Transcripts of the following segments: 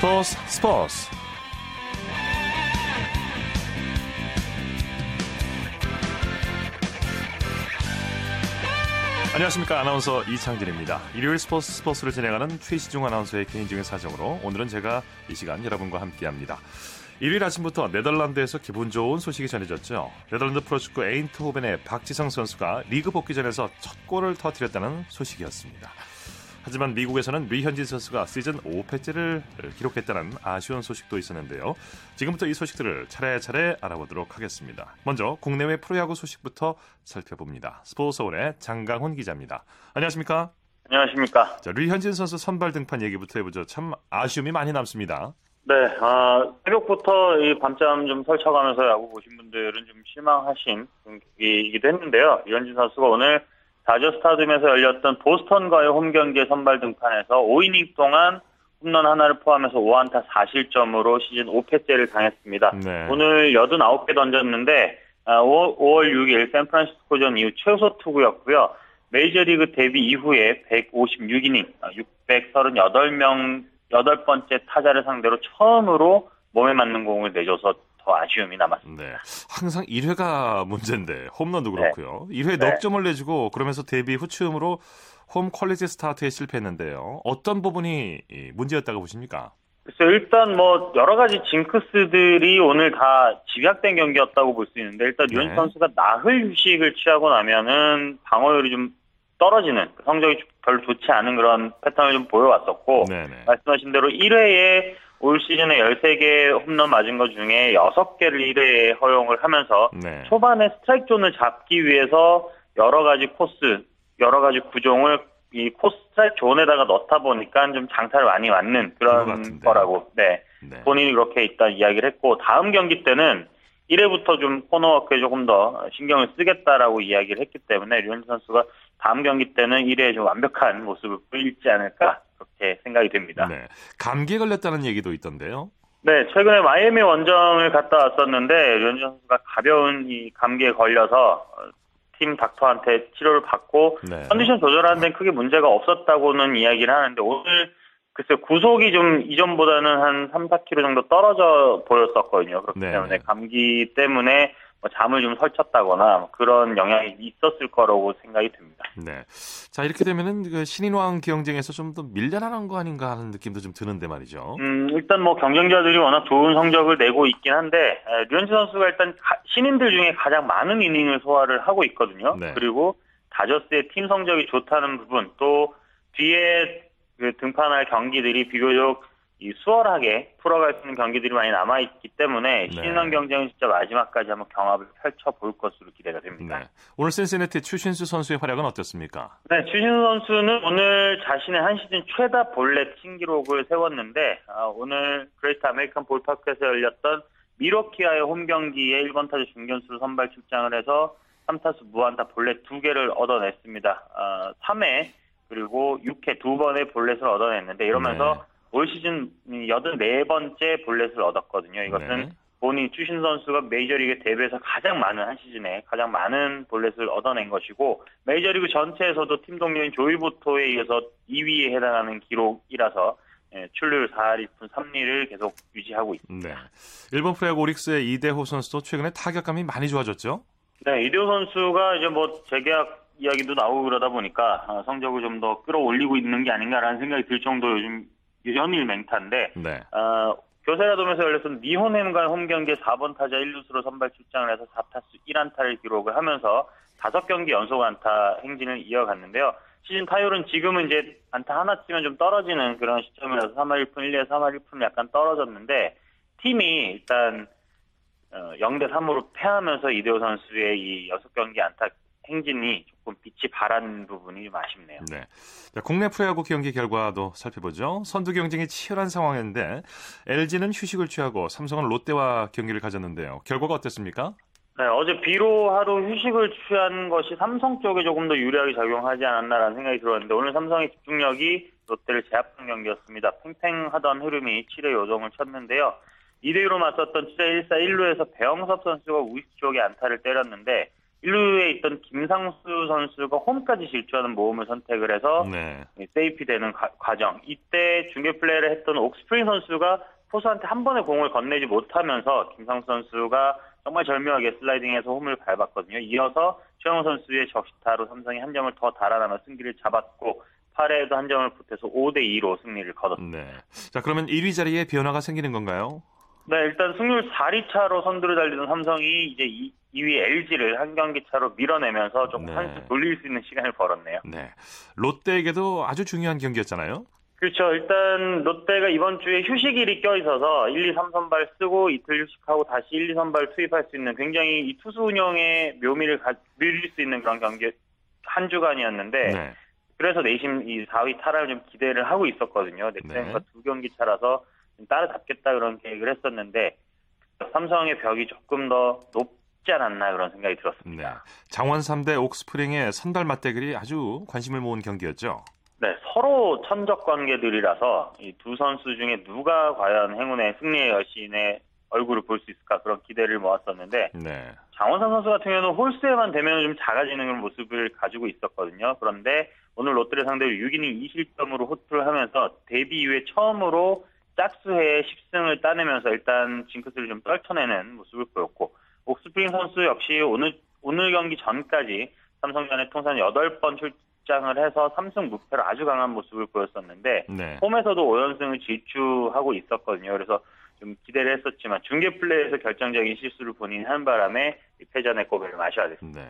스포츠 스포츠 안녕하십니까 아나운서 이창진입니다. 일요일 스포츠 스포츠를 진행하는 최시중 아나운서의 개인적인 사정으로 오늘은 제가 이 시간 여러분과 함께합니다. 일요일 아침부터 네덜란드에서 기분 좋은 소식이 전해졌죠. 네덜란드 프로축구 에인트호벤의 박지성 선수가 리그 복귀전에서 첫 골을 터뜨렸다는 소식이었습니다. 하지만 미국에서는 류현진 선수가 시즌 5패째를 기록했다는 아쉬운 소식도 있었는데요. 지금부터 이 소식들을 차례차례 알아보도록 하겠습니다. 먼저 국내외 프로야구 소식부터 살펴봅니다. 스포츠서울의 장강훈 기자입니다. 안녕하십니까? 안녕하십니까? 자, 류현진 선수 선발 등판 얘기부터 해보죠. 참 아쉬움이 많이 남습니다. 네, 아, 새벽부터 이 밤잠 좀 설쳐가면서 야구 보신 분들은 좀 실망하신 경기이기도 했는데요. 류현진 선수가 오늘 다저 스타디움에서 열렸던 보스턴과의 홈 경기에 선발 등판해서 5이닝 동안 홈런 하나를 포함해서 5안타 4실점으로 시즌 5패째를 당했습니다. 네. 오늘 89개 던졌는데 5월, 5월 6일 샌프란시스코전 이후 최소 투구였고요. 메이저리그 데뷔 이후에 156이닝, 638명, 8번째 타자를 상대로 처음으로 몸에 맞는 공을 내줘서 더 아쉬움이 남았습니다. 네. 항상 1회가 문제인데 홈런도 네. 그렇고요. 1회 네. 넉 점을 내주고 그러면서 데뷔 후 처음으로 홈 quality start에 실패했는데요. 어떤 부분이 이 문제였다고 보십니까? 글쎄 일단 뭐 여러 가지 징크스들이 오늘 다 집약된 경기였다고 볼 수 있는데 일단 네. 류현진 선수가 나흘 휴식을 취하고 나면은 방어율이 좀 떨어지는 성적이 별로 좋지 않은 그런 패턴을 좀 보여왔었고 네네. 말씀하신 대로 1회에 올 시즌에 13개 홈런 맞은 것 중에 6개를 1회에 허용을 하면서 네. 초반에 스트라이크 존을 잡기 위해서 여러 가지 코스, 여러 가지 구종을 이 코스 스트라이크 존에다가 넣다 보니까 좀 장타를 많이 맞는 그런. 거라고, 네. 네. 본인이 그렇게 있다 이야기를 했고, 다음 경기 때는 1회부터 좀 코너워크에 조금 더 신경을 쓰겠다라고 이야기를 했기 때문에 류현진 선수가 다음 경기 때는 1회에 좀 완벽한 모습을 보이지 않을까, 그렇게 생각이 됩니다. 네. 감기에 걸렸다는 얘기도 있던데요. 네, 최근에 마이애미 원정을 갔다 왔었는데 류현진 선수가 가벼운 이 감기에 걸려서 어, 팀 닥터한테 치료를 받고 네. 컨디션 조절하는 데는 크게 문제가 없었다고는 이야기를 하는데 오늘 글쎄 구속이 좀 이전보다는 한 3, 4kg 정도 떨어져 보였었거든요. 그렇기 네, 때문에 네. 감기 때문에 뭐 잠을 좀 설쳤다거나 뭐 그런 영향이 있었을 거라고 생각이 듭니다. 네. 자, 이렇게 되면은 그 신인왕 경쟁에서 좀 더 밀려나는 거 아닌가 하는 느낌도 좀 드는데 말이죠. 음, 일단 뭐 경쟁자들이 워낙 좋은 성적을 내고 있긴 한데 에, 류현진 선수가 일단 가- 신인들 중에 가장 많은 이닝을 소화를 하고 있거든요. 네. 그리고 다저스의 팀 성적이 좋다는 부분 또 뒤에 그 등판할 경기들이 비교적 이 수월하게 풀어갈 수 있는 경기들이 많이 남아 있기 때문에 네. 신인왕 경쟁은 진짜 마지막까지 한번 경합을 펼쳐 볼 것으로 기대가 됩니다. 네. 오늘 신시내티 추신수 선수의 활약은 어떻습니까? 네, 추신수 선수는 오늘 자신의 한 시즌 최다 볼넷 신기록을 세웠는데 아, 오늘 그레이트 아메리칸 볼파크에서 열렸던 밀워키와의 홈 경기에 1번 타자 중견수로 선발 출장을 해서 3타수 무안타 볼넷 2개를 얻어냈습니다. 아, 3회 그리고 6회 두 번의 볼넷을 얻어냈는데 이러면서 네. 올 시즌 84번째 볼넷을 얻었거든요. 이것은 네. 본인 추신 선수가 메이저리그 데뷔해서 가장 많은 한 시즌에 가장 많은 볼넷을 얻어낸 것이고 메이저리그 전체에서도 팀 동료인 조이 보토에 이어서 2위에 해당하는 기록이라서 예, 출루율 4할 1푼 3리를 계속 유지하고 있습니다. 네. 일본 프로야구 오릭스의 이대호 선수도 최근에 타격감이 많이 좋아졌죠? 네, 이대호 선수가 이제 뭐 재계약 이야기도 나오고 그러다 보니까 아, 성적을 좀 더 끌어올리고 있는 게 아닌가라는 생각이 들 정도로 요즘 연일 맹타인데 네. 어, 교세라돔에서 열렸던 니혼햄과 홈 경기에 4번 타자 1루수로 선발 출장을 해서 4타수 1안타를 기록을 하면서 5경기 연속 안타 행진을 이어갔는데요. 시즌 타율은 지금은 이제 안타 하나 치면 좀 떨어지는 그런 시점이라서 3할 1푼 1리에 3할 1푼 약간 떨어졌는데 팀이 일단 어, 0대 3으로 패하면서 이대호 선수의 이 6경기 안타 행진이 조금 빛이 바란 부분이 좀 아쉽네요. 네. 자, 국내 프로야구 경기 결과도 살펴보죠. 선두 경쟁이 치열한 상황인데 LG는 휴식을 취하고 삼성은 롯데와 경기를 가졌는데요. 결과가 어땠습니까? 네, 어제 비로 하루 휴식을 취한 것이 삼성 쪽에 조금 더 유리하게 작용하지 않았나라는 생각이 들었는데 오늘 삼성의 집중력이 롯데를 제압한 경기였습니다. 팽팽하던 흐름이 7회 요정을 쳤는데요. 2대1로 맞섰던 7회 1사 1루에서 배영섭 선수가 우익 쪽에 안타를 때렸는데 1루에 있던 김상수 선수가 홈까지 질주하는 모험을 선택을 해서 네. 세이프되는 과정. 이때 중계 플레이를 했던 옥스프링 선수가 포수한테 한 번에 공을 건네지 못하면서 김상수 선수가 정말 절묘하게 슬라이딩해서 홈을 밟았거든요. 이어서 최영호 선수의 적시타로 삼성이 한 점을 더 달아나며 승기를 잡았고 8회에도 한 점을 보태서 5대 2로 승리를 거뒀습니다. 네. 자 그러면 1위 자리에 변화가 생기는 건가요? 네, 일단 승률 4리 차로 선두를 달리던 삼성이 이제 2, 위 LG를 한 경기 차로 밀어내면서 조금 네. 한수 돌릴 수 있는 시간을 벌었네요. 네. 롯데에게도 아주 중요한 경기였잖아요. 그렇죠. 일단 롯데가 이번 주에 휴식일이 껴 있어서 1, 2, 3선발 쓰고 이틀 휴식하고 다시 1, 2, 선발 투입할 수 있는 굉장히 이 투수 운영의 묘미를 가, 누릴 수 있는 그런 경기 한 주간이었는데 네. 그래서 내심 이 4위 탈환을 좀 기대를 하고 있었거든요. 넥센과 네. 두 경기 차라서 좀 따라잡겠다 그런 계획을 했었는데 삼성의 벽이 조금 더 높 지 않았나 그런 생각이 네. 들었습니다. 장원 3대 옥스프링의 선발 맞대결이 아주 관심을 모은 경기였죠. 네, 서로 천적 관계들이라서 이 두 선수 중에 누가 과연 행운의 승리의 여신의 얼굴을 볼 수 있을까 그런 기대를 모았었는데 네. 장원삼 선수 같은 경우는 홀수에만 되면 좀 작아지는 모습을 가지고 있었거든요. 그런데 오늘 롯데를 상대로 6이닝 2실점으로 호투를 하면서 데뷔 이후에 처음으로 짝수회에 10승을 따내면서 일단 징크스를 좀 떨쳐내는 모습을 보였고 옥스프링 선수 역시 오늘 오늘 경기 전까지 삼성전에 통산 8번 출장을 해서 3승 무패로 아주 강한 모습을 보였었는데 네. 홈에서도 5연승을 질주하고 있었거든요. 그래서 좀 기대를 했었지만 중계 플레이에서 결정적인 실수를 본인이 한 바람에 이 패전의 꼬배를 마셔야 됐습니다. 네.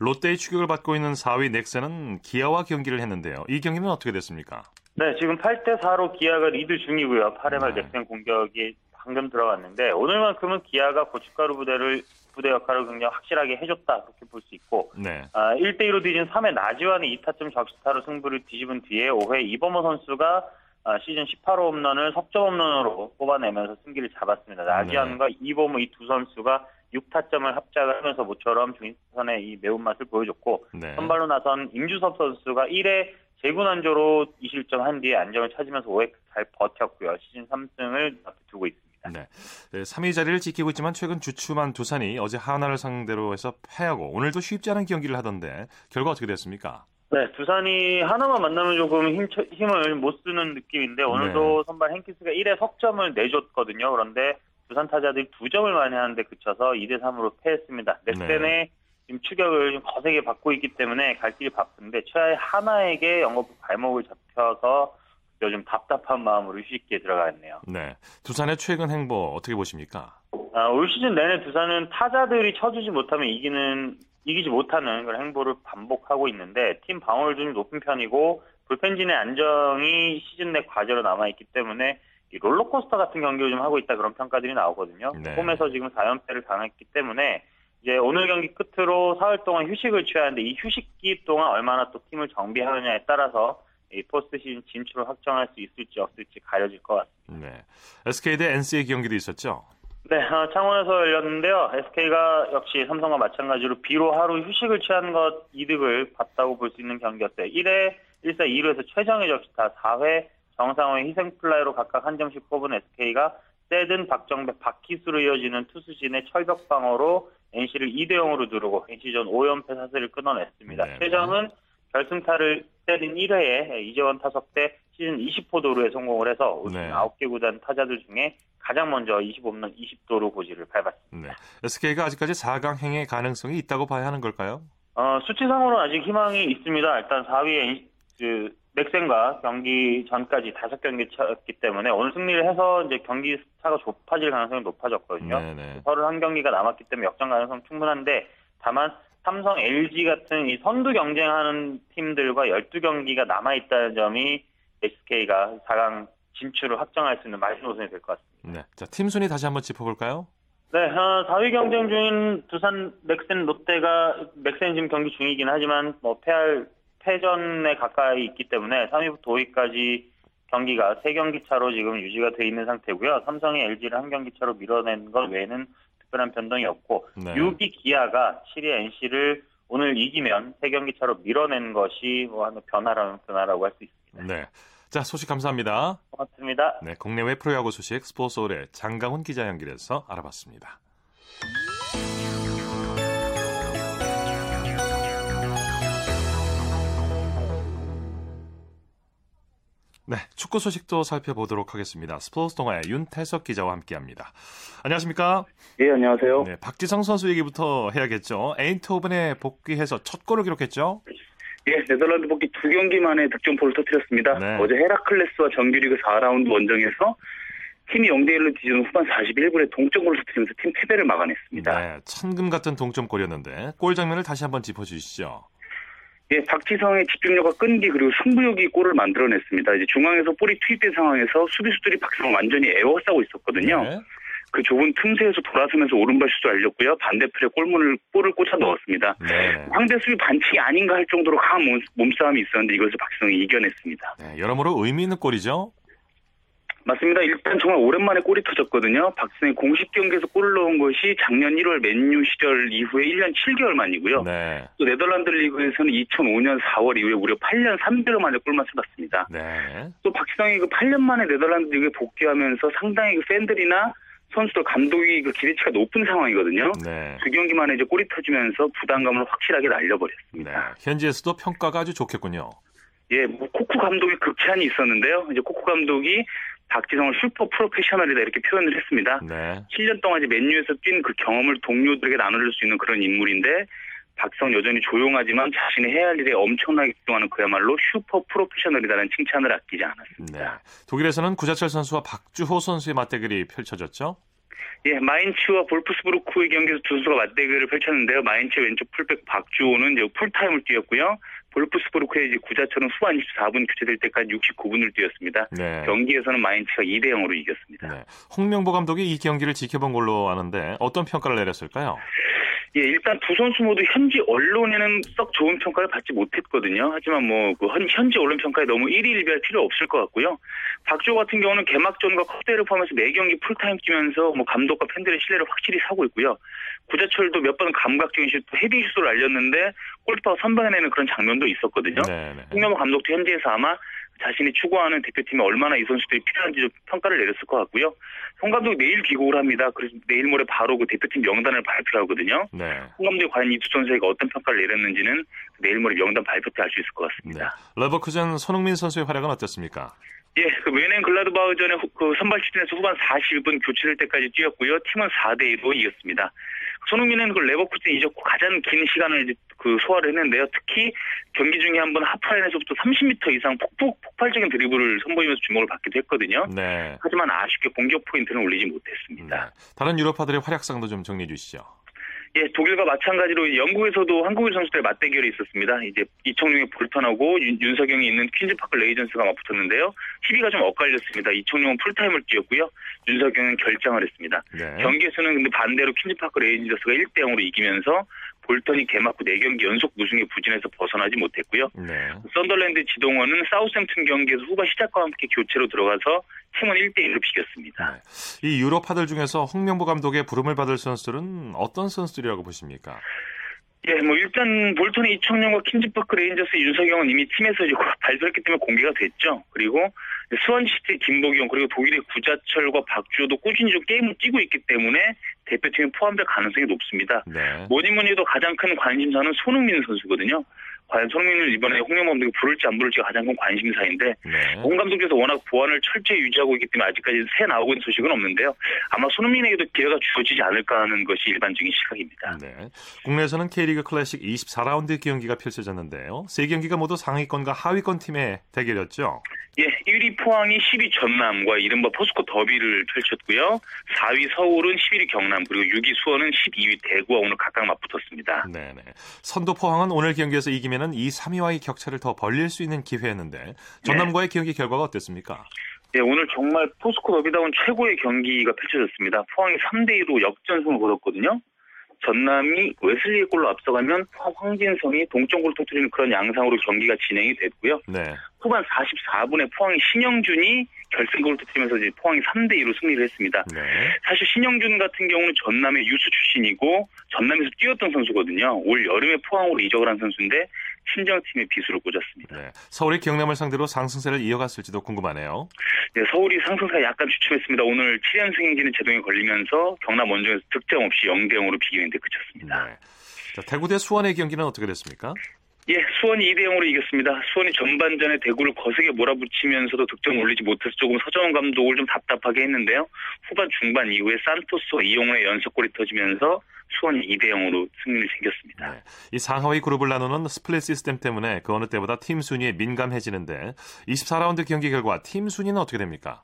롯데의 추격을 받고 있는 4위 넥센은 기아와 경기를 했는데요. 이 경기는 어떻게 됐습니까? 네, 지금 8대 4로 기아가 리드 중이고요. 8회 말 네. 넥센 공격이 방금 들어갔는데 오늘만큼은 기아가 고춧가루 부대를 부대 역할을 굉장히 확실하게 해줬다 그렇게 볼 수 있고 네. 아, 1대2로 뒤진 3회 나지완의 2타점 적시타로 승부를 뒤집은 뒤에 5회 이범호 선수가 아, 시즌 18호 홈런을 석점 홈런으로 뽑아내면서 승기를 잡았습니다. 나지완과 이범호 이 두 선수가 6타점을 합작을 하면서 모처럼 중인선의 이 매운맛을 보여줬고 네. 선발로 나선 임주섭 선수가 1회 재군안조로 2실점 한 뒤에 안정을 찾으면서 5회 잘 버텼고요. 시즌 3승을 앞에 두고 있습니다. 네. 네, 3위 자리를 지키고 있지만 최근 주춤한 두산이 어제 하나를 상대로 해서 패하고 오늘도 쉽지 않은 경기를 하던데 결과 어떻게 됐습니까? 네, 두산이 하나만 만나면 조금 힘, 힘을 못 쓰는 느낌인데 오늘도 네. 선발 행키스가 1회 석점을 내줬거든요. 그런데 두산 타자들이 두 점을 만회하는데 그쳐서 2대 3으로 패했습니다. 넥센의 네. 지금 추격을 좀 거세게 받고 있기 때문에 갈 길이 바쁜데 최하의 하나에게 영업 발목을 잡혀서 요즘 답답한 마음으로 휴식기에 들어가 있네요. 네. 두산의 최근 행보 어떻게 보십니까? 아, 올 시즌 내내 두산은 타자들이 쳐주지 못하면 이기는 이기지 못하는 그런 행보를 반복하고 있는데 팀 방어율도 좀 높은 편이고 불펜진의 안정이 시즌 내 과제로 남아 있기 때문에 이 롤러코스터 같은 경기를 좀 하고 있다 그런 평가들이 나오거든요. 네. 홈에서 지금 4연패를 당했기 때문에 이제 오늘 경기 끝으로 사흘 동안 휴식을 취하는데 이 휴식기 동안 얼마나 또 팀을 정비하느냐에 따라서 이 포스트 시즌 진출을 확정할 수 있을지 없을지 가려질 것 같습니다. 네. SK 대 NC의 경기도 있었죠. 네, 어, 창원에서 열렸는데요. SK가 역시 삼성과 마찬가지로 비로 하루 휴식을 취한 것 이득을 봤다고 볼 수 있는 경기였어요. 1회 1사 2루에서 최정의 적시타 4회 정상호의 희생플라이로 각각 한 점씩 뽑은 SK가 세든 박정배 박희수로 이어지는 투수진의 철벽 방어로 NC를 2대 0으로 누르고 NC전 5연패 사슬을 끊어냈습니다. 네. 최정은 결승타를 때린 1회에 이재원 타석 때 시즌 20호 도루에 성공을 해서 네. 9개 구단 타자들 중에 가장 먼저 25홈런 20도루 고지를 밟았습니다. 네. SK가 아직까지 4강 행의 가능성이 있다고 봐야 하는 걸까요? 어, 수치상으로는 아직 희망이 있습니다. 일단 4위에 그 넥센과 경기 전까지 5경기 쳤기 때문에 오늘 승리를 해서 이제 경기 차가 좁아질 가능성이 높아졌거든요. 네네. 31경기가 남았기 때문에 역전 가능성 충분한데 다만 삼성, LG 같은 이 선두 경쟁하는 팀들과 12경기가 남아 있다는 점이 SK가 4강 진출을 확정할 수 있는 마지노선이 될 것 같습니다. 네. 자, 팀 순위 다시 한번 짚어볼까요? 네, 어, 4위 경쟁 중인 두산, 넥센, 롯데가 넥센 지금 경기 중이긴 하지만 뭐 패할 패전에 가까이 있기 때문에 3위부터 5위까지 경기가 3경기 차로 지금 유지가 돼 있는 상태고요. 삼성이 LG를 한 경기 차로 밀어낸 것 외에는 특별한 변동이 없고 네. 6위 기아가 7위 NC를 오늘 이기면 3경기 차로 밀어낸 것이 뭐 하나 변화라는 변화라고 할 수 있습니다. 네. 자, 소식 감사합니다. 고맙습니다. 네, 국내외 프로야구 소식 스포츠올의 장강훈 기자 연결해서 알아봤습니다. 네, 축구 소식도 살펴보도록 하겠습니다. 스포츠 동아의 윤태석 기자와 함께합니다. 안녕하십니까? 예, 안녕하세요. 네, 박지성 선수 얘기부터 해야겠죠. 에인트호븐에 복귀해서 첫 골을 기록했죠. 예, 네덜란드 복귀 두 경기 만에 득점포를 터뜨렸습니다. 네. 어제 헤라클레스와 정규리그 4라운드 원정에서 팀이 0대1로 뒤지는 후반 41분에 동점골을 터뜨리면서 팀 패배를 막아냈습니다. 네, 천금 같은 동점골이었는데 골 장면을 다시 한번 짚어주시죠. 예, 박지성의 집중력과 끈기 그리고 승부욕이 골을 만들어냈습니다. 이제 중앙에서 볼이 투입된 상황에서 수비수들이 박지성을 완전히 에워싸고 있었거든요. 네. 그 좁은 틈새에서 돌아서면서 오른발 슛을 알렸고요. 반대편에 골문을 볼을 꽂아 넣었습니다. 네. 상대 수비 반칙이 아닌가 할 정도로 강한 몸, 몸싸움이 있었는데 이것을 박지성이 이겨냈습니다. 네, 여러모로 의미 있는 골이죠. 맞습니다. 일단 정말 오랜만에 골이 터졌거든요. 박승희 공식 경기에서 골을 넣은 것이 작년 1월 맨유 시절 이후에 1년 7개월 만이고요. 네. 또 네덜란드 리그에서는 2005년 4월 이후에 무려 8년 3개월 만에 골만 쏟았습니다. 네. 또 박지성이 그 8년 만에 네덜란드 리그에 복귀하면서 상당히 그 팬들이나 선수들 감독이 그 기대치가 높은 상황이거든요. 네. 두 경기 만에 이제 골이 터지면서 부담감을 확실하게 날려버렸습니다. 네. 현지에서도 평가가 아주 좋겠군요. 예, 뭐 코쿠 감독의 극찬이 있었는데요. 이제 코쿠 감독이 박지성을 슈퍼 프로페셔널이다 이렇게 표현을 했습니다. 네. 7년 동안 맨유에서 뛴 그 경험을 동료들에게 나눠줄 수 있는 그런 인물인데 박지성 여전히 조용하지만 자신이 해야 할 일에 엄청나게 집중하는 그야말로 슈퍼 프로페셔널이라는 칭찬을 아끼지 않았습니다. 네. 독일에서는 구자철 선수와 박주호 선수의 맞대결이 펼쳐졌죠? 예, 마인츠와 볼프스부르크의 경기에서 두 선수가 맞대결을 펼쳤는데요. 마인츠 왼쪽 풀백 박주호는 이제 풀타임을 뛰었고요. 볼프스부르크의 이제 구자철은 후반 24분 교체될 때까지 69분을 뛰었습니다. 네. 경기에서는 마인츠가 2대 0으로 이겼습니다. 네. 홍명보 감독이 이 경기를 지켜본 걸로 아는데 어떤 평가를 내렸을까요? 예, 일단 두 선수 모두 현지 언론에는 썩 좋은 평가를 받지 못했거든요. 하지만 뭐, 그 현지 언론 평가에 너무 일일비할 필요 없을 것 같고요. 박주호 같은 경우는 개막전과 컵대회를 포함해서 4경기 풀타임 뛰면서 뭐 감독과 팬들의 신뢰를 확실히 사고 있고요. 구자철도 몇 번 감각적인 슛, 헤딩 슛을 날렸는데 골키퍼가 선방해내는 그런 장면도 있었거든요. 홍명보 감독도 현지에서 아마 자신이 추구하는 대표팀에 얼마나 이 선수들이 필요한지 좀 평가를 내렸을 것 같고요. 홍 감독이 내일 귀국을 합니다. 그래서 내일 모레 바로 그 대표팀 명단을 발표하거든요. 네. 홍 감독이 과연 이 두 선수에게 어떤 평가를 내렸는지는 내일 모레 명단 발표 때 알 수 있을 것 같습니다. 네. 레버쿠젠 손흥민 선수의 활약은 어땠습니까? 예, 그 묀헨글라트바흐전에 그 선발 출전해서 후반 41분 교체될 때까지 뛰었고요. 팀은 4대 2로 이겼습니다. 손흥민은 그 레버쿠젠 이적 후 가장 긴 시간을 그 소화를 했는데요. 특히 경기 중에 한 번 하프라인에서부터 30m 이상 폭폭 폭발적인 드리블을 선보이면서 주목을 받기도 했거든요. 네. 하지만 아쉽게 공격 포인트는 올리지 못했습니다. 네. 다른 유럽파들의 활약상도 좀 정리해 주시죠. 예, 독일과 마찬가지로 영국에서도 한국인 선수들의 맞대결이 있었습니다. 이제 이청용의 볼턴하고 윤석영이 있는 퀸즈파크 레인저스가 맞붙었는데요. 희비가 좀 엇갈렸습니다. 이청용은 풀타임을 뛰었고요. 윤석영은 결장을 했습니다. 네. 경기에서는 근데 반대로 퀸즈파크 레인저스가 1대 0으로 이기면서 볼턴이 개막 후 4경기 연속 무승의 부진에서 벗어나지 못했고요. 네. 선더랜드 지동원은 사우샘프턴 경기에서 후반 시작과 함께 교체로 들어가서 팀은 1대1로 비겼습니다. 네. 이 유럽파들 중에서 홍명보 감독의 부름을 받을 선수들은 어떤 선수들이라고 보십니까? 예, 뭐 일단 볼턴의 이청용과 퀸즈파크 레인저스 윤석영은 이미 팀에서 이제 발표했기 때문에 공개가 됐죠. 그리고 수원시티 김보경 그리고 독일의 구자철과 박주호도 꾸준히 좀 게임을 뛰고 있기 때문에 대표팀에 포함될 가능성이 높습니다. 네. 뭐니 뭐니 해도 가장 큰 관심사는 손흥민 선수거든요. 과연 손흥민을 이번에 홍명보 감독이 부를지 안 부를지가 가장 큰 관심사인데 네. 홍 감독께서 워낙 보안을 철저히 유지하고 있기 때문에 아직까지 새 나오고 있는 소식은 없는데요. 아마 손흥민에게도 기회가 주어지지 않을까 하는 것이 일반적인 시각입니다. 네. 국내에서는 K리그 클래식 24라운드 경기가 펼쳐졌는데요. 세 경기가 모두 상위권과 하위권 팀의 대결이었죠. 예, 1위 포항이 10위 전남과 이른바 포스코 더비를 펼쳤고요. 4위 서울은 11위 경남 그리고 6위 수원은 12위 대구와 오늘 각각 맞붙었습니다. 네 네. 선두 포항은 오늘 경기에서 이기면은 이 3위와의 격차를 더 벌릴 수 있는 기회였는데 전남과의 네. 경기 결과가 어땠습니까? 네, 오늘 정말 포스코 더비다운 최고의 경기가 펼쳐졌습니다. 포항이 3대 2로 역전승을 거뒀거든요. 전남이 웨슬리의 골로 앞서가면 황진성이 동점골을 터뜨리는 그런 양상으로 경기가 진행이 됐고요. 네. 후반 44분에 포항이 신영준이 결승골을 터뜨리면서 이제 포항이 3대 2로 승리를 했습니다. 네. 사실 신영준 같은 경우는 전남의 유수 출신이고 전남에서 뛰었던 선수거든요. 올 여름에 포항으로 이적을 한 선수인데 친정팀의 비수를 꽂았습니다. 네. 서울이 경남을 상대로 상승세를 이어갔을지도 궁금하네요. 네, 서울이 상승세 약간 주춤했습니다. 오늘 7연승 행진은 제동에 걸리면서 경남 원정에서 득점 없이 0대 0으로 비기는데 그쳤습니다. 네. 자, 대구 대 수원의 경기는 어떻게 됐습니까? 예, 수원이 2대 0으로 이겼습니다. 수원이 전반전에 대구를 거세게 몰아붙이면서도 득점 올리지 못해서 조금 서정원 감독을 좀 답답하게 했는데요. 후반 중반 이후에 산토스와 이용호의 연속골이 터지면서 수원이 2대 0으로 승리를 챙겼습니다. 네. 이 상하위 그룹을 나누는 스플릿 시스템 때문에 그 어느 때보다 팀 순위에 민감해지는데 24라운드 경기 결과 팀 순위는 어떻게 됩니까?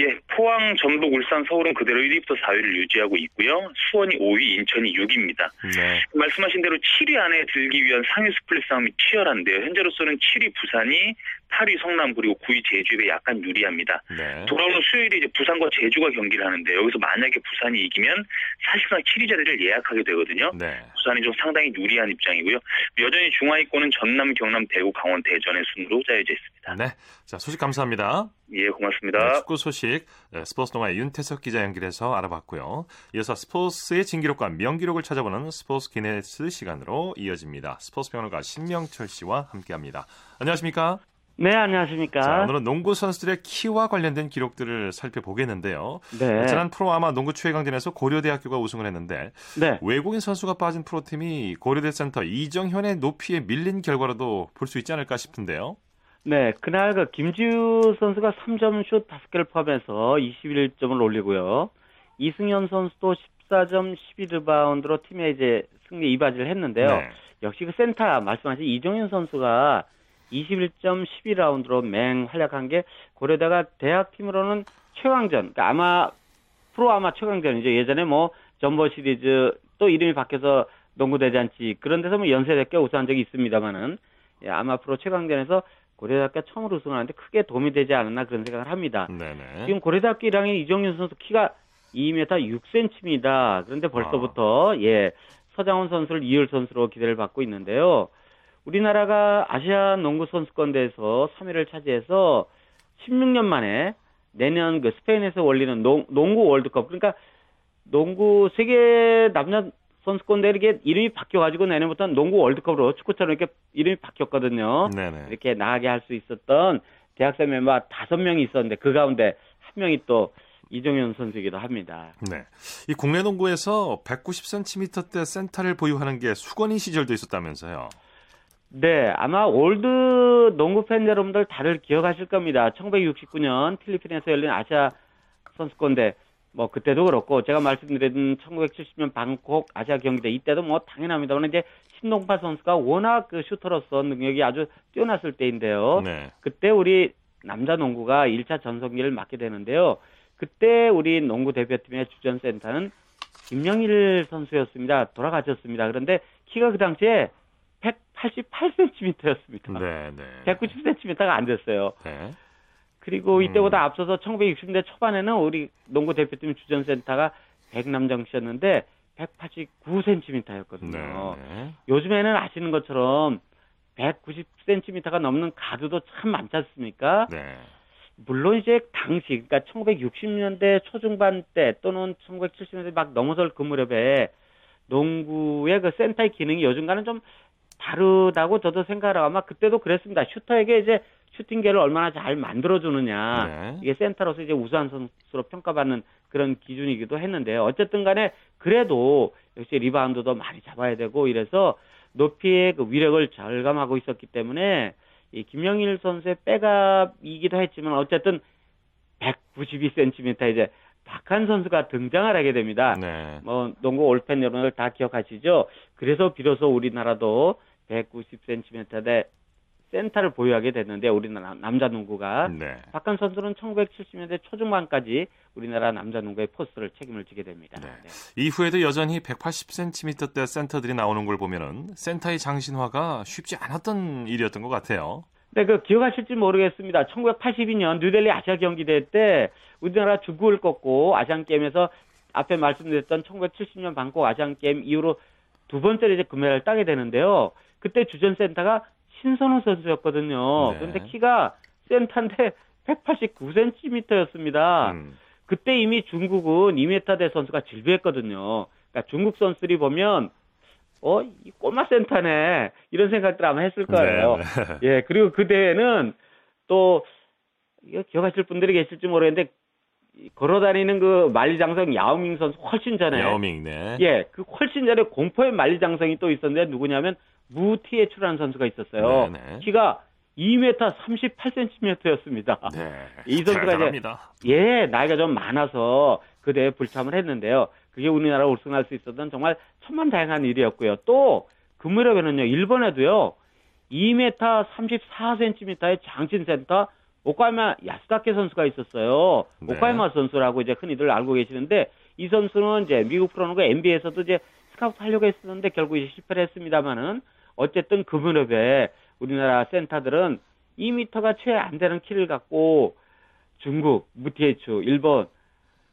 예, 포항, 전북, 울산, 서울은 그대로 1위부터 4위를 유지하고 있고요. 수원이 5위, 인천이 6위입니다. 네. 말씀하신 대로 7위 안에 들기 위한 상위 스플릿 싸움이 치열한데요. 현재로서는 7위 부산이 8위 성남 그리고 9위 제주에 약간 유리합니다. 네. 돌아오는 수요일에 이제 부산과 제주가 경기를 하는데 여기서 만약에 부산이 이기면 사실상 7위 자리를 예약하게 되거든요. 네. 부산이 좀 상당히 유리한 입장이고요. 여전히 중하위권은 전남, 경남, 대구, 강원, 대전의 순으로 짜여져 있습니다. 네. 자, 소식 감사합니다. 예, 고맙습니다. 네, 축구 소식 네, 스포츠 동아의 윤태석 기자 연결해서 알아봤고요. 이어서 스포츠의 진기록과 명기록을 찾아보는 스포츠 기네스 시간으로 이어집니다. 스포츠 평론가 신명철 씨와 함께합니다. 안녕하십니까? 네, 안녕하십니까. 자, 오늘은 농구 선수들의 키와 관련된 기록들을 살펴보겠는데요. 네. 지난 프로아마 농구 최강전에서 고려대학교가 우승을 했는데 네. 외국인 선수가 빠진 프로팀이 고려대 센터 이정현의 높이에 밀린 결과로도 볼 수 있지 않을까 싶은데요. 네, 그날 그 김지우 선수가 3점 슛 5개를 포함해서 21점을 올리고요. 이승현 선수도 14점 12리바운드로 팀에 이제 승리 이바지를 했는데요. 네. 역시 그 센터 말씀하신 이종현 선수가 21점 12리바운드로 맹 활약한 게 고려대가 대학팀으로는 최강전, 그러니까 아마 프로 아마 최강전이죠. 예전에 뭐 점보 시리즈 또 이름이 바뀌어서 농구 대잔치 그런 데서 뭐 연세대학교 우승한 적이 있습니다만은 예, 아마 프로 최강전에서 고려대학교 처음으로 우승하는데 크게 도움이 되지 않았나 그런 생각을 합니다. 네네. 지금 고려대학교 1학년 이종현 선수 키가 2m 6cm입니다. 그런데 벌써부터 아. 예 서장훈 선수를 이을 선수로 기대를 받고 있는데요. 우리나라가 아시아 농구 선수권대회에서 3위를 차지해서 16년 만에 내년 그 스페인에서 열리는 농, 농구 월드컵 그러니까 농구 세계 남자 선수권대회 이렇게 이름이 바뀌어가지고 내년부터 농구 월드컵으로 축구처럼 이렇게 이름이 바뀌었거든요. 네네. 이렇게 나가게 할 수 있었던 대학생 멤버 다섯 명이 있었는데 그 가운데 한 명이 또 이종현 선수이기도 합니다. 네. 이 국내 농구에서 190cm대 센터를 보유하는 게 숙원인 시절도 있었다면서요. 네, 아마 올드 농구 팬 여러분들 다들 기억하실 겁니다. 1969년 필리핀에서 열린 아시아 선수권대회 뭐 그때도 그렇고 제가 말씀드린 1970년 방콕 아시아 경기대회 이때도 뭐 당연합니다만 이제 신동파 선수가 워낙 그 슈터로서 능력이 아주 뛰어났을 때인데요. 네. 그때 우리 남자 농구가 1차 전성기를 맞게 되는데요. 그때 우리 농구 대표팀의 주전 센터는 김영일 선수였습니다. 돌아가셨습니다. 그런데 키가 그 당시에 188cm였습니다. 네, 네. 190cm가 안 됐어요. 네. 그리고 이때보다 음. 앞서서 1960년대 초반에는 우리 농구 대표팀 주전센터가 백남정 씨였는데 189cm였거든요. 네, 요즘에는 아시는 것처럼 190cm가 넘는 가드도 참 많지 않습니까? 네. 물론 이제 당시 그러니까 1960년대 초중반 때 또는 1970년대 막 넘어설 그 무렵에 농구의 그 센터의 기능이 요즘과는 좀 다르다고 저도 생각을 하고 아마 그때도 그랬습니다. 슈터에게 이제 슈팅 기회를 얼마나 잘 만들어주느냐 네. 이게 센터로서 이제 우수한 선수로 평가받는 그런 기준이기도 했는데요. 어쨌든 간에 그래도 역시 리바운드도 많이 잡아야 되고 이래서 높이의 그 위력을 절감하고 있었기 때문에 이 김영일 선수의 백업이기도 했지만 어쨌든 192cm 이제 박한 선수가 등장을 하게 됩니다. 네. 뭐 농구 올팬 여러분들 다 기억하시죠? 그래서 비로소 우리나라도 190cm대 센터를 보유하게 됐는데 우리나라 남자 농구가 네. 박한 선수는 1970년대 초중반까지 우리나라 남자 농구의 포스를 책임을 지게 됩니다. 네. 네. 이후에도 여전히 180cm대 센터들이 나오는 걸 보면은 센터의 장신화가 쉽지 않았던 일이었던 것 같아요. 네, 그 기억하실지 모르겠습니다. 1982년 뉴델리 아시아 경기대회 때 우리나라 중국을 꺾고 아시안 게임에서 앞에 말씀드렸던 1970년 방콕 아시안 게임 이후로 두 번째로 이제 금메달을 따게 되는데요. 그때 주전 센터가 신선우 선수였거든요. 네. 그런데 키가 센터인데 189cm였습니다. 음. 그때 이미 중국은 2m대 선수가 질비했거든요. 그러니까 중국 선수들이 보면 어, 이 꼬마 센터네. 이런 생각들 아마 했을 거예요. 네, 네. 예, 그리고 그 대회는 또, 이거 기억하실 분들이 계실지 모르겠는데, 걸어다니는 그 만리장성 야오밍 선수 훨씬 전에. 야오밍, 네. 예, 그 훨씬 전에 공포의 만리장성이 또 있었는데 누구냐면 무티에추라는 선수가 있었어요. 네네. 키가 2m 38cm였습니다. 네. 이 선수가 이제 대단합니다. 예, 나이가 좀 많아서 그 대회 불참을 했는데요. 그게 우리나라 우승할 수 있었던 정말 천만다행한 일이었고요. 또 금무렵에는요, 일본에도요, 2m 34cm의 장신 센터 오카야마 야스다케 선수가 있었어요. 네. 오카야마 선수라고 이제 흔히들 알고 계시는데 이 선수는 이제 미국 프로농구 NBA에서도 이제 스카우트 하려고 했었는데 결국 이제 실패를 했습니다만은 어쨌든 금무렵에 우리나라 센터들은 2m가 채 안 되는 키를 갖고 중국, 무티에추, 일본,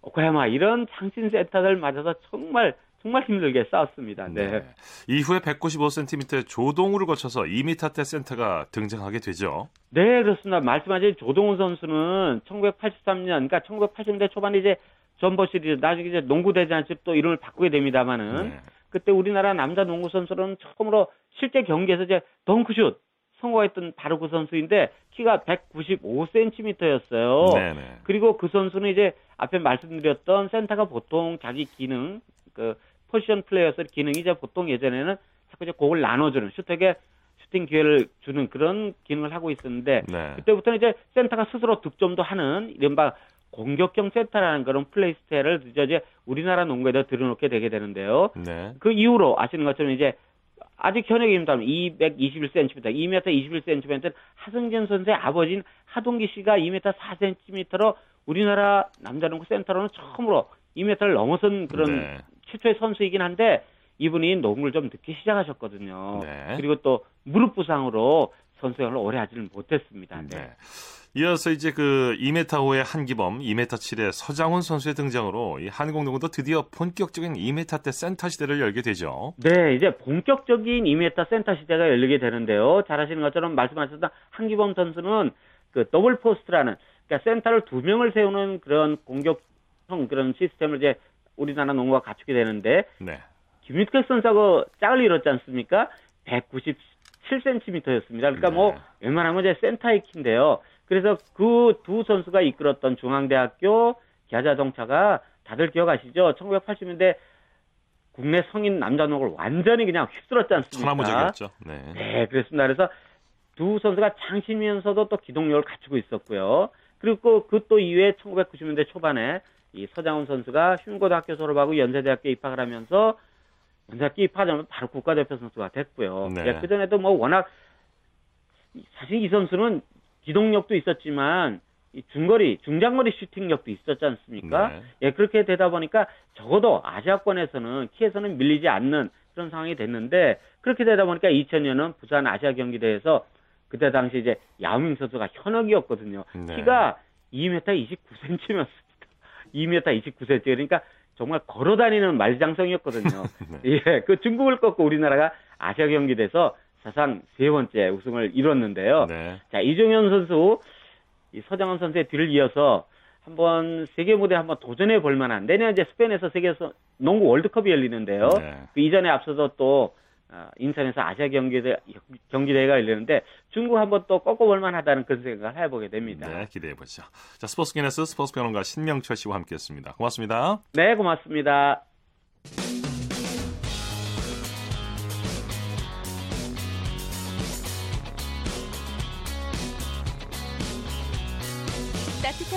오카야마 이런 장신 센터들 맞아서 정말 정말 힘들게 싸웠습니다. 네. 네. 이후에 195cm의 조동우를 거쳐서 2m대 센터가 등장하게 되죠. 네, 그렇습니다. 말씀하신 조동훈 선수는 1983년, 그러니까 1980년대 초반에 이제 전버 시리즈, 나중에 이제 농구 대잔치 또 이름을 바꾸게 됩니다만은 네. 그때 우리나라 남자 농구 선수는 처음으로 실제 경기에서 이제 덩크슛 성공했던 바로 그 선수인데 키가 195cm였어요. 네네. 그리고 그 선수는 이제 앞에 말씀드렸던 센터가 보통 자기 기능, 그 포지션 플레이에서 기능이 이제 보통 예전에는 자꾸 이제 공을 나눠주는 슈터에게 슈팅 기회를 주는 그런 기능을 하고 있었는데 네. 그때부터는 이제 센터가 스스로 득점도 하는 이른바 공격형 센터라는 그런 플레이 스타일을 이제 우리나라 농구에다 들여놓게 되게 되는데요. 네. 그 이후로 아시는 것처럼 이제 아직 현역입니다만 221cm, 2m 21cm는 하승진 선수의 아버지인 하동기 씨가 2m 4cm로 우리나라 남자농구 센터로는 처음으로 2m를 넘어선 그런 네. 최초의 선수이긴 한데 이분이 농구를 좀 늦게 시작하셨거든요. 네. 그리고 또 무릎 부상으로 선수생활을 오래 하지는 못했습니다. 네. 네. 이어서 이제 그 2m 5의 한기범, 2m 7의 서장훈 선수의 등장으로 이 한국농구도 드디어 본격적인 2m대 센터 시대를 열게 되죠. 네, 이제 본격적인 2m 센터 시대가 열리게 되는데요. 잘 아시는 것처럼 말씀하셨던 한기범 선수는 그 더블 포스트라는 그러니까 센터를 두 명을 세우는 그런 공격형 그런 시스템을 이제 우리나라 농구가 갖추게 되는데 네. 김유택 선수하고 짝을 이뤘지 않습니까? 197cm였습니다. 그러니까 뭐 네. 웬만하면 이제 센터의 키인데요. 그래서 그 두 선수가 이끌었던 중앙대학교 기아자동차가 다들 기억하시죠? 1980년대 국내 성인 남자 농구를 완전히 그냥 휩쓸었지 않습니까? 천하무적이었죠. 네. 네, 그렇습니다. 그래서 두 선수가 장신이면서도 또 기동력을 갖추고 있었고요. 그리고 그 또 이후에 1990년대 초반에 이 서장훈 선수가 흉고등학교 졸업하고 연세대학교 입학을 하면서 연세대학교 입학하자마자 바로 국가대표 선수가 됐고요. 네. 예, 그전에도 뭐 워낙 사실 이 선수는 기동력도 있었지만 이 중거리, 중장거리 슈팅력도 있었지 않습니까? 네. 예, 그렇게 되다 보니까 적어도 아시아권에서는 키에서는 밀리지 않는 그런 상황이 됐는데 그렇게 되다 보니까 2000년은 부산 아시아 경기대회에서 그때 당시 이제 야오밍 선수가 현역이었거든요. 네. 키가 2m 29cm였습니다. 2m 29cm. 그러니까 정말 걸어 다니는 말장성이었거든요. 네. 예, 그 중국을 꺾고 우리나라가 아시아 경기대에서 사상 세 번째 우승을 이뤘는데요. 네. 자, 이종현 선수, 이 서장훈 선수의 뒤를 이어서 한번 세계 무대에 한번 도전해 볼 만한 내년 이제 스페인에서 세계 서 농구 월드컵이 열리는데요. 네. 그 이전에 앞서서 또 아, 인천에서 아시아 경기대 경기대회가 열리는데 중국 한번 또 꺾어볼 만하다는 그런 생각을 해보게 됩니다. 네, 기대해 보죠. 자, 스포츠 기네스 스포츠 평론가 신명철 씨와 함께했습니다. 고맙습니다. 네, 고맙습니다.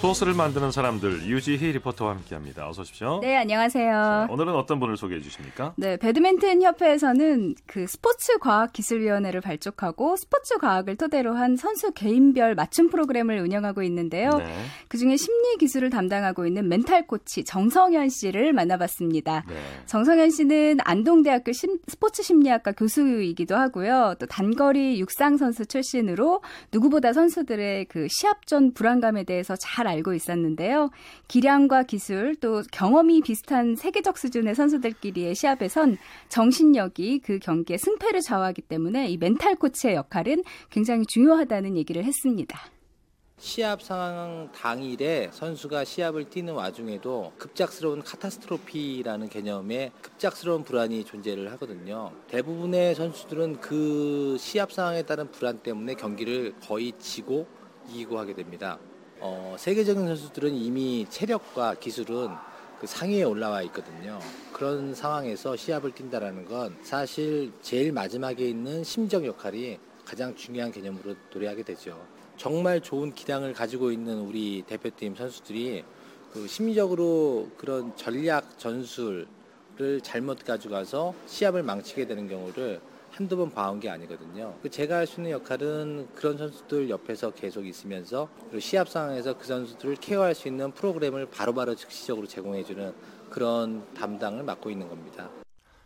스포츠를 만드는 사람들 유지희 리포터와 함께합니다. 어서 오십시오. 네, 안녕하세요. 오늘은 어떤 분을 소개해 주십니까? 네, 배드민턴 협회에서는 그 스포츠 과학 기술위원회를 발족하고 스포츠 과학을 토대로 한 선수 개인별 맞춤 프로그램을 운영하고 있는데요. 네. 그중에 심리 기술을 담당하고 있는 멘탈 코치 정성현 씨를 만나봤습니다. 네. 정성현 씨는 안동대학교 심- 스포츠 심리학과 교수이기도 하고요. 또 단거리 육상 선수 출신으로 누구보다 선수들의 그 시합 전 불안감에 대해서 잘 알고 있었는데요. 기량과 기술 또 경험이 비슷한 세계적 수준의 선수들끼리의 시합에선 정신력이 그 경기의 승패를 좌우하기 때문에 이 멘탈 코치의 역할은 굉장히 중요하다는 얘기를 했습니다. 시합 상황 당일에 선수가 시합을 뛰는 와중에도 급작스러운 카타스트로피라는 개념의 급작스러운 불안이 존재를 하거든요. 대부분의 선수들은 그 시합 상황에 따른 불안 때문에 경기를 거의 지고 이기고 하게 됩니다. 어, 세계적인 선수들은 이미 체력과 기술은 그 상위에 올라와 있거든요. 그런 상황에서 시합을 뛴다라는 건 사실 제일 마지막에 있는 심정 역할이 가장 중요한 개념으로 도래하게 되죠. 정말 좋은 기량을 가지고 있는 우리 대표팀 선수들이 그 심리적으로 그런 전략 전술을 잘못 가져가서 시합을 망치게 되는 경우를 한두 번 봐온 게 아니거든요. 그 제가 할 수 있는 역할은 그런 선수들 옆에서 계속 있으면서 시합 상황에서 그 선수들을 케어할 수 있는 프로그램을 바로바로 즉시적으로 제공해주는 그런 담당을 맡고 있는 겁니다.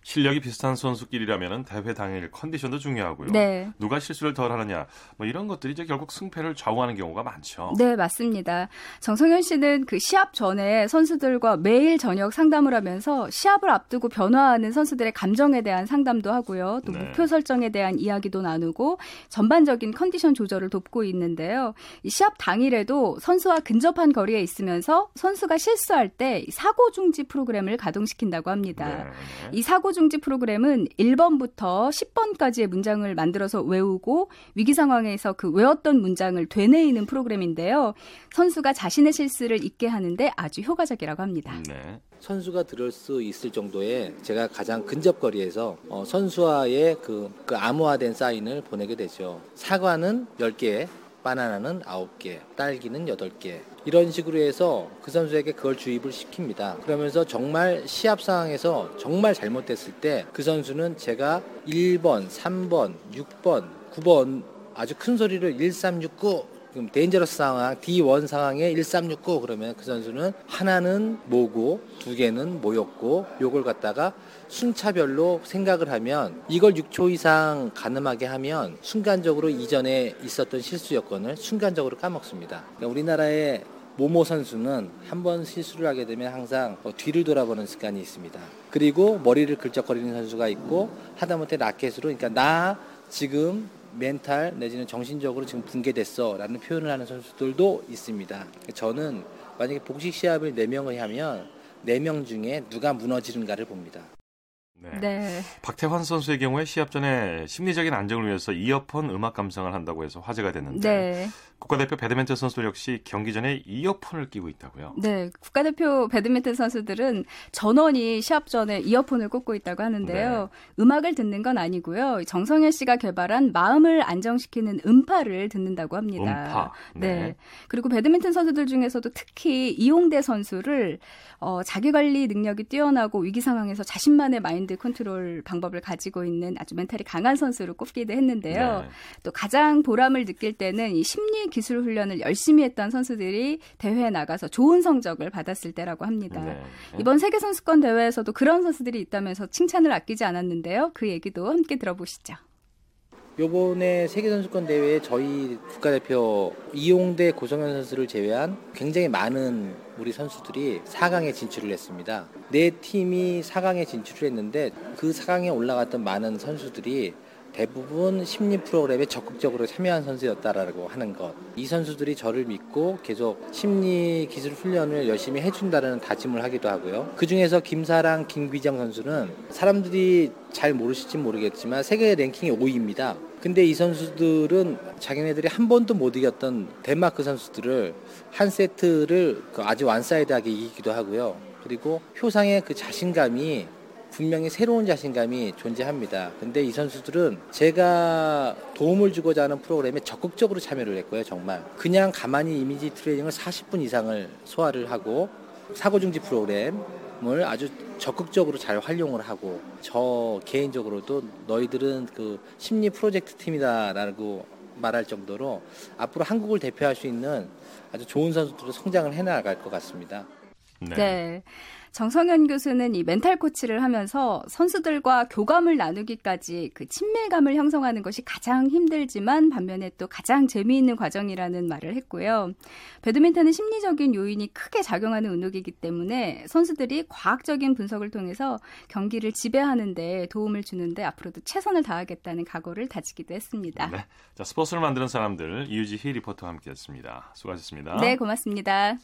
실력이 비슷한 선수끼리라면 대회 당일 컨디션도 중요하고요. 네. 누가 실수를 덜 하느냐, 뭐 이런 것들이 이제 결국 승패를 좌우하는 경우가 많죠. 네, 맞습니다. 정성현 씨는 그 시합 전에 선수들과 매일 저녁 상담을 하면서 시합을 앞두고 변화하는 선수들의 감정에 대한 상담도 하고요. 또 네. 목표 설정에 대한 이야기도 나누고 전반적인 컨디션 조절을 돕고 있는데요. 이 시합 당일에도 선수와 근접한 거리에 있으면서 선수가 실수할 때 사고 중지 프로그램을 가동시킨다고 합니다. 네, 네. 이 사고 중지 프로그램은 1번부터 10번까지의 문장을 만들어서 외우고 위기 상황에서 그 외웠던 문장을 되뇌이는 프로그램인데요. 선수가 자신의 실수를 잊게 하는데 아주 효과적이라고 합니다. 네. 선수가 들을 수 있을 정도의 제가 가장 근접거리에서 어, 선수와의 그, 그 암호화된 사인을 보내게 되죠. 사과는 10개, 바나나는 9개, 딸기는 8개. 이런 식으로 해서 그 선수에게 그걸 주입을 시킵니다. 그러면서 정말 시합 상황에서 정말 잘못됐을 때 그 선수는 제가 1번, 3번, 6번, 9번 아주 큰 소리를 1369 그럼 데인저러스 상황, D1 상황에 1369 그러면 그 선수는 하나는 뭐고 두 개는 뭐였고 요걸 갖다가 순차별로 생각을 하면 이걸 6초 이상 가늠하게 하면 순간적으로 이전에 있었던 실수 여건을 순간적으로 까먹습니다. 그러니까 우리나라의 모모 선수는 한 번 실수를 하게 되면 항상 어, 뒤를 돌아보는 습관이 있습니다. 그리고 머리를 긁적거리는 선수가 있고 하다못해 라켓으로 그러니까 나 지금 멘탈 내지는 정신적으로 지금 붕괴됐어 라는 표현을 하는 선수들도 있습니다. 저는 만약에 복식 시합을 4명을 하면 4명 중에 누가 무너지는가를 봅니다. 네. 네. 박태환 선수의 경우에 시합 전에 심리적인 안정을 위해서 이어폰 음악 감상을 한다고 해서 화제가 됐는데 네. 국가대표 배드민턴 선수들 역시 경기 전에 이어폰을 끼고 있다고요. 네, 국가대표 배드민턴 선수들은 전원이 시합 전에 이어폰을 꽂고 있다고 하는데요. 음악을 듣는 건 아니고요. 정성현 씨가 개발한 마음을 안정시키는 음파를 듣는다고 합니다. 음파. 네. 네. 그리고 배드민턴 선수들 중에서도 특히 이용대 선수를 어, 자기 관리 능력이 뛰어나고 위기 상황에서 자신만의 마인드 컨트롤 방법을 가지고 있는 아주 멘탈이 강한 선수로 꼽기도 했는데요. 네. 또 가장 보람을 느낄 때는 이 심리 기술 훈련을 열심히 했던 선수들이 대회에 나가서 좋은 성적을 받았을 때라고 합니다. 네. 이번 세계 선수권 대회에서도 그런 선수들이 있다면서 칭찬을 아끼지 않았는데요. 그 얘기도 함께 들어보시죠. 요번에 세계선수권 대회에 저희 국가대표 이용대 고성현 선수를 제외한 굉장히 많은 우리 선수들이 4강에 진출을 했습니다. 네 팀이 4강에 진출을 했는데 그 4강에 올라갔던 많은 선수들이 대부분 심리 프로그램에 적극적으로 참여한 선수였다라고 하는 것. 이 선수들이 저를 믿고 계속 심리 기술 훈련을 열심히 해준다는 다짐을 하기도 하고요. 그 중에서 김사랑, 김귀정 선수는 사람들이 잘 모르실지 모르겠지만 세계 랭킹이 5위입니다. 근데 이 선수들은 자기네들이 한 번도 못 이겼던 덴마크 선수들을 한 세트를 그 아주 완사이드하게 이기기도 하고요. 그리고 효상의 그 자신감이 분명히 새로운 자신감이 존재합니다. 근데 이 선수들은 제가 도움을 주고자 하는 프로그램에 적극적으로 참여를 했고요, 정말. 그냥 가만히 이미지 트레이닝을 40분 이상을 소화를 하고 사고중지 프로그램을 아주 적극적으로 잘 활용을 하고 저 개인적으로도 너희들은 그 심리 프로젝트 팀이다라고 말할 정도로 앞으로 한국을 대표할 수 있는 아주 좋은 선수들로 성장을 해나갈 것 같습니다. 네. 네. 정성현 교수는 이 멘탈 코치를 하면서 선수들과 교감을 나누기까지 그 친밀감을 형성하는 것이 가장 힘들지만 반면에 또 가장 재미있는 과정이라는 말을 했고요. 배드민턴은 심리적인 요인이 크게 작용하는 운동이기 때문에 선수들이 과학적인 분석을 통해서 경기를 지배하는 데 도움을 주는데 앞으로도 최선을 다하겠다는 각오를 다지기도 했습니다. 네. 자, 스포츠를 만드는 사람들 이유지 희 리포터와 함께했습니다. 수고하셨습니다. 네, 고맙습니다.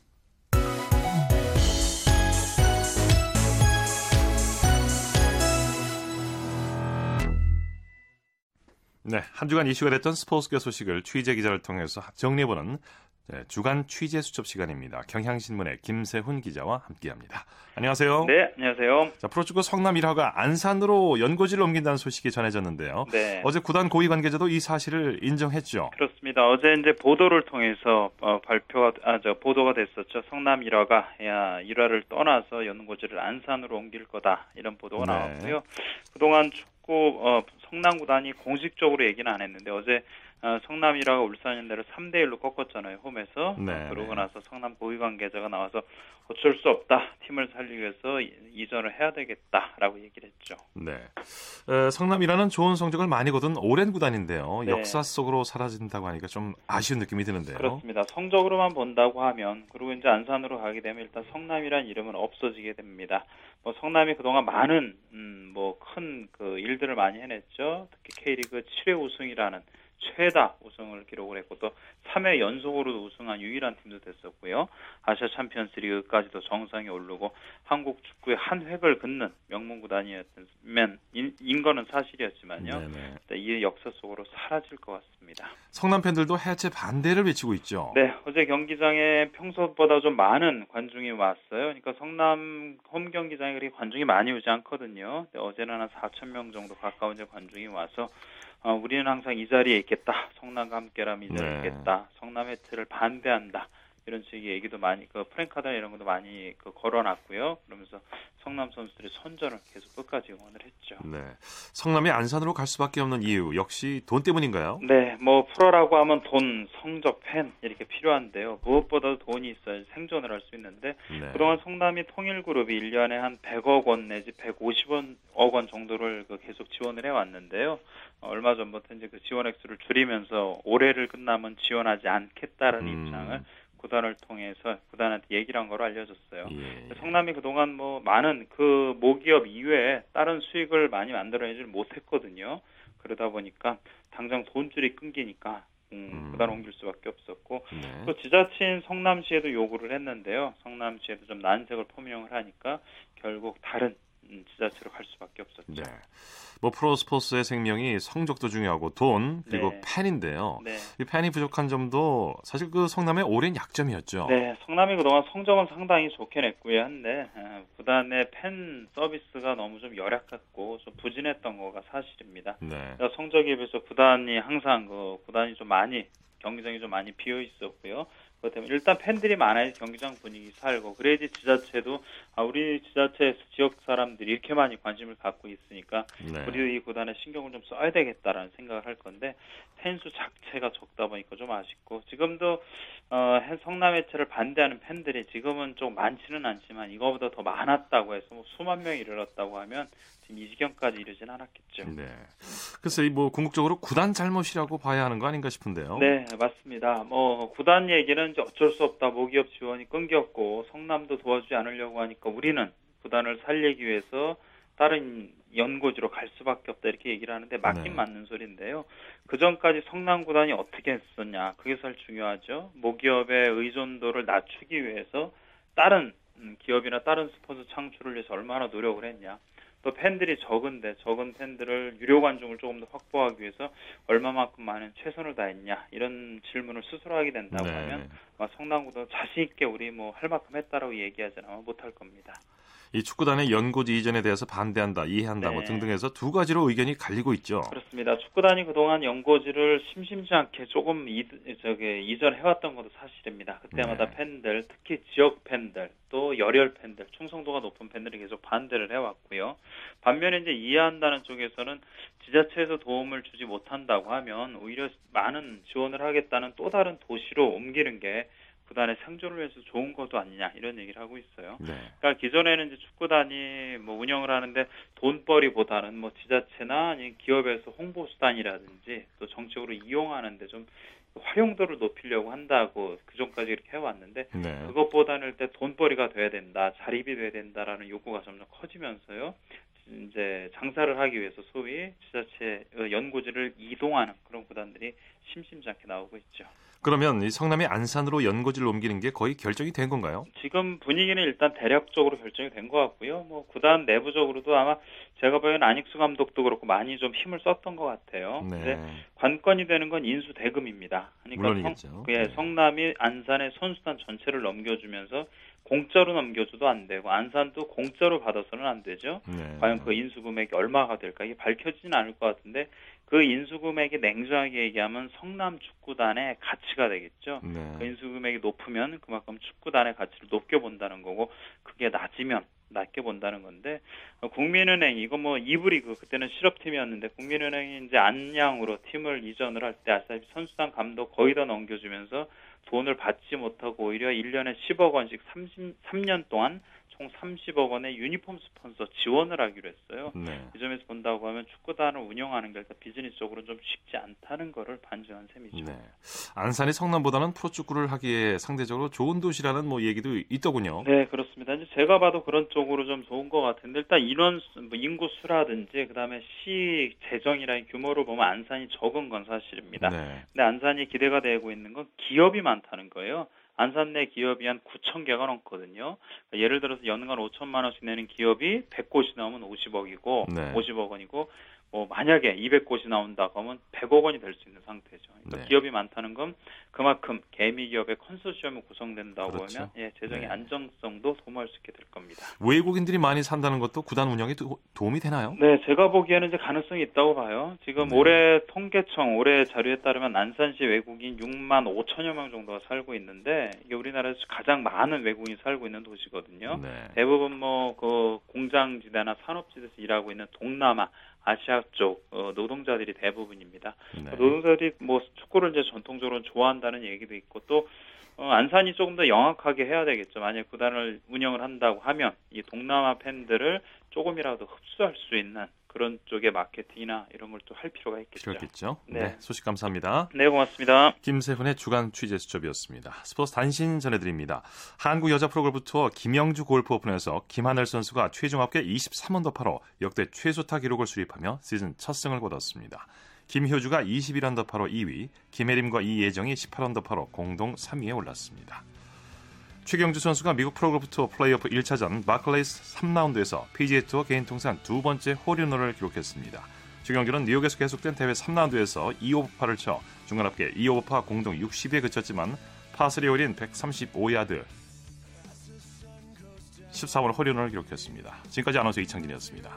네, 한 주간 이슈가 됐던 스포츠계 소식을 취재 기자를 통해서 정리해보는 네, 주간 취재 수첩 시간입니다. 경향신문의 김세훈 기자와 함께합니다. 안녕하세요. 네, 안녕하세요. 자, 프로축구 성남 1화가 안산으로 연고지를 옮긴다는 소식이 전해졌는데요. 네. 어제 구단 고위 관계자도 이 사실을 인정했죠. 그렇습니다. 어제 이제 보도를 통해서 어, 발표가 아, 저 보도가 됐었죠. 성남 1화가 야 1화를 떠나서 연고지를 안산으로 옮길 거다 이런 보도가 네. 나왔고요. 그동안 축구 어, 성남 구단이 공식적으로 얘기는 안 했는데 어제 어, 성남 1화가 울산현대를 3대 1로 꺾었잖아요. 홈에서. 네, 어, 그러고 네. 나서 성남 고위 관계자가 나와서 어쩔 수 없다. 팀을 살리기 위해서 이- 이전을 해야 되겠다라고 얘기를 했죠. 네. 에, 성남이라는 좋은 성적을 많이 거둔 오랜 구단인데요. 네. 역사 속으로 사라진다고 하니까 좀 아쉬운 느낌이 드는데요. 그렇습니다. 성적으로만 본다고 하면 그리고 이제 안산으로 가게 되면 일단 성남이란 이름은 없어지게 됩니다. 뭐 성남이 그동안 많은 음, 뭐큰 그 일들을 많이 해냈죠. 특히 K리그 7회 우승이라는 최다 우승을 기록을 했고 또 3회 연속으로 우승한 유일한 팀도 됐었고요. 아시아 챔피언스 리그까지도 정상에 오르고 한국 축구의 한 획을 긋는 명문 구단이었으면 인, 인 거는 사실이었지만요. 네, 이 역사 속으로 사라질 것 같습니다. 성남 팬들도 해체 반대를 외치고 있죠. 네, 어제 경기장에 평소보다 좀 많은 관중이 왔어요. 그러니까 성남 홈 경기장에 그렇게 관중이 많이 오지 않거든요. 근데 어제는 한 4천 명 정도 가까운 관중이 와서 어, 우리는 항상 이 자리에 있겠다. 성남과 함께라면 이 자리에 네. 있겠다. 성남 해체를 반대한다. 이런 식의 얘기도 많이 그 프랭카드 이런 것도 많이 그 걸어놨고요. 그러면서 성남 선수들이 선전을 계속 끝까지 응원을 했죠. 네. 성남이 안산으로 갈 수밖에 없는 이유 역시 돈 때문인가요? 네, 뭐 프로라고 하면 돈, 성적, 팬 이렇게 필요한데요. 무엇보다도 돈이 있어야 생존을 할 수 있는데 네. 그동안 성남이 통일그룹이 1년에 한 100억 원 내지 150억 원 정도를 그 계속 지원을 해왔는데요. 어, 얼마 전부터 이제 그 지원 액수를 줄이면서 올해를 끝나면 지원하지 않겠다라는 음. 입장을 구단을 통해서 구단한테 얘기를 한 거로 알려졌어요. 예. 성남이 그동안 뭐 많은 그 모기업 이외에 다른 수익을 많이 만들어내질 못했거든요. 그러다 보니까 당장 돈줄이 끊기니까 음, 음. 구단 옮길 수밖에 없었고 네. 또 지자체인 성남시에도 요구를 했는데요. 성남시에도 좀 난색을 표명을 하니까 결국 다른 음, 지자체로 갈 수밖에 없었죠. 네. 뭐 프로 스포츠의 생명이 성적도 중요하고 돈 그리고 네. 팬인데요. 네. 이 팬이 부족한 점도 사실 그 성남의 오랜 약점이었죠. 네, 성남이 그동안 성적은 상당히 좋게 냈고요. 한데 에, 구단의 팬 서비스가 너무 좀 열악했고 좀 부진했던 거가 사실입니다. 네. 성적에 비해서 구단이 항상 그 구단이 좀 많이 경기장이 좀 많이 비어 있었고요. 때문에 일단 팬들이 많아야 경기장 분위기 살고 그래야지 지자체도 아 우리 지자체 지역 사람들이 이렇게 많이 관심을 갖고 있으니까 네. 우리도 이 구단에 신경을 좀 써야 되겠다라는 생각을 할 건데 팬수 자체가 적다 보니까 좀 아쉽고 지금도 어, 해- 성남 해체를 반대하는 팬들이 지금은 좀 많지는 않지만 이거보다 더 많았다고 해서 뭐 수만 명이 이르렀다고 하면 지금 이 지경까지 이르진 않았겠죠. 네. 글쎄 뭐 궁극적으로 구단 잘못이라고 봐야 하는 거 아닌가 싶은데요. 네, 맞습니다. 뭐 구단 얘기는 이제 어쩔 수 없다. 모기업 지원이 끊겼고 성남도 도와주지 않으려고 하니까 우리는 구단을 살리기 위해서 다른 연고지로 갈 수밖에 없다 이렇게 얘기를 하는데 맞긴 네. 맞는 소리인데요. 그 전까지 성남 구단이 어떻게 했었냐 그게 사실 중요하죠. 모기업의 의존도를 낮추기 위해서 다른 음, 기업이나 다른 스포츠 창출을 위해서 얼마나 노력을 했냐. 또 팬들이 적은데 적은 팬들을 유료 관중을 조금 더 확보하기 위해서 얼마만큼 많은 최선을 다했냐 이런 질문을 스스로 하게 된다고 네. 하면 성남구도 자신 있게 우리 뭐 할 만큼 했다라고 얘기하지는 아마 못할 겁니다. 이 축구단의 연고지 이전에 대해서 반대한다, 이해한다 뭐 네. 등등해서 두 가지로 의견이 갈리고 있죠. 그렇습니다. 축구단이 그동안 연고지를 심심치 않게 조금 이, 저기 이전해왔던 것도 사실입니다. 그때마다 네. 팬들, 특히 지역 팬들, 또 열혈 팬들, 충성도가 높은 팬들이 계속 반대를 해왔고요. 반면에 이제 이해한다는 쪽에서는 지자체에서 도움을 주지 못한다고 하면 오히려 많은 지원을 하겠다는 또 다른 도시로 옮기는 게 구단의 생존을 위해서 좋은 것도 아니냐 이런 얘기를 하고 있어요. 네. 그러니까 기존에는 이제 축구단이 뭐 운영을 하는데 돈벌이보다는 뭐 지자체나 아니면 기업에서 홍보 수단이라든지 또 정책으로 이용하는데 좀 활용도를 높이려고 한다고 그 전까지 이렇게 해왔는데 네. 그것보다는 일단 돈벌이가 돼야 된다, 자립이 돼야 된다라는 요구가 점점 커지면서요. 이제 장사를 하기 위해서 소위 지자체 어, 연고지를 이동하는 그런 구단들이 심심찮게 나오고 있죠. 그러면 이 성남이 안산으로 연고지를 옮기는 게 거의 결정이 된 건가요? 지금 분위기는 일단 대략적으로 결정이 된 것 같고요. 뭐 구단 내부적으로도 아마 제가 보기에는 안익수 감독도 그렇고 많이 좀 힘을 썼던 것 같아요. 네. 근데 관건이 되는 건 인수 대금입니다. 그러니까 물론이겠죠. 성, 예, 네. 성남이 안산의 선수단 전체를 넘겨주면서 공짜로 넘겨줘도 안 되고 안산도 공짜로 받아서는 안 되죠. 네. 과연 그 인수 금액이 얼마가 될까 이게 밝혀지지는 않을 것 같은데 그 인수 금액이 냉정하게 얘기하면 성남 축구단의 가치가 되겠죠. 네. 그 인수 금액이 높으면 그만큼 축구단의 가치를 높게 본다는 거고 그게 낮으면 낮게 본다는 건데 어, 국민은행 이거 뭐 이브리그 그때는 실업팀이었는데 국민은행이 이제 안양으로 팀을 이전을 할 때 아시다시피 선수단 감독 거의 다 넘겨주면서 돈을 받지 못하고 오히려 1년에 10억 원씩 30, 3년 동안 총 30억 원의 유니폼 스폰서 지원을 하기로 했어요. 네. 이 점에서 본다고 하면 축구단을 운영하는 게 일단 비즈니스적으로 좀 쉽지 않다는 거를 반증한 셈이죠. 네. 안산이 성남보다는 프로축구를 하기에 상대적으로 좋은 도시라는 뭐 얘기도 있더군요. 네, 그렇습니다. 이제 제가 봐도 그런 쪽으로 좀 좋은 것 같은데 일단 인원 수, 뭐 인구 수라든지 그다음에 시 재정이라는 규모를 보면 안산이 적은 건 사실입니다. 네. 근데 안산이 기대가 되고 있는 건 기업이 많다는 거예요. 안산 내 기업이 한 9천 개가 넘거든요. 그러니까 예를 들어서 연간 5천만 원씩 내는 기업이 100곳이 나오면 50억이고 네. 50억 원이고 뭐 만약에 200곳이 나온다고 하면 100억 원이 될 수 있는 상태죠. 그러니까 네. 기업이 많다는 건 그만큼 개미 기업의 컨소시엄이 구성된다고 그렇죠. 하면 예, 재정의 네. 안정성도 도모할 수 있게 될 겁니다. 외국인들이 많이 산다는 것도 구단 운영에 도, 도움이 되나요? 네, 제가 보기에는 이제 가능성이 있다고 봐요. 지금 네. 올해 통계청 올해 자료에 따르면 안산시 외국인 6만 5천여 명 정도가 살고 있는데 이게 우리나라에서 가장 많은 외국인이 살고 있는 도시거든요. 네. 대부분 뭐 그 공장지대나 산업지대에서 일하고 있는 동남아, 아시아 쪽 어, 노동자들이 대부분입니다. 네. 노동자들이 뭐 축구를 이제 전통적으로 좋아한다는 얘기도 있고 또 어, 안산이 조금 더 영악하게 해야 되겠죠. 만약 구단을 운영을 한다고 하면 이 동남아 팬들을 조금이라도 흡수할 수 있는 그런 쪽의 마케팅이나 이런 걸 또 할 필요가 있겠죠. 필요했겠죠. 네. 네. 소식 감사합니다. 네, 고맙습니다. 김세훈의 주간 취재 수첩이었습니다. 스포츠 단신 전해드립니다. 한국 여자 프로골프 투어 김영주 골프 오픈에서 김하늘 선수가 최종 합계 23언더파로 역대 최소타 기록을 수립하며 시즌 첫 승을 거뒀습니다. 김효주가 21언더파로 2위, 김혜림과 이예정이 18언더파로 공동 3위에 올랐습니다. 최경주 선수가 미국 프로골프 투어 플레이오프 1차전 바클레이스 3라운드에서 PGA 투어 개인 통산 두 번째 홀인원을 기록했습니다. 최경주는 뉴욕에서 계속된 대회 3라운드에서 2오버파를 쳐 중간 합계 2오버파 공동 60에 그쳤지만 파3 홀인 135야드 14번 홀인원을 기록했습니다. 지금까지 아나운서 이창진이었습니다.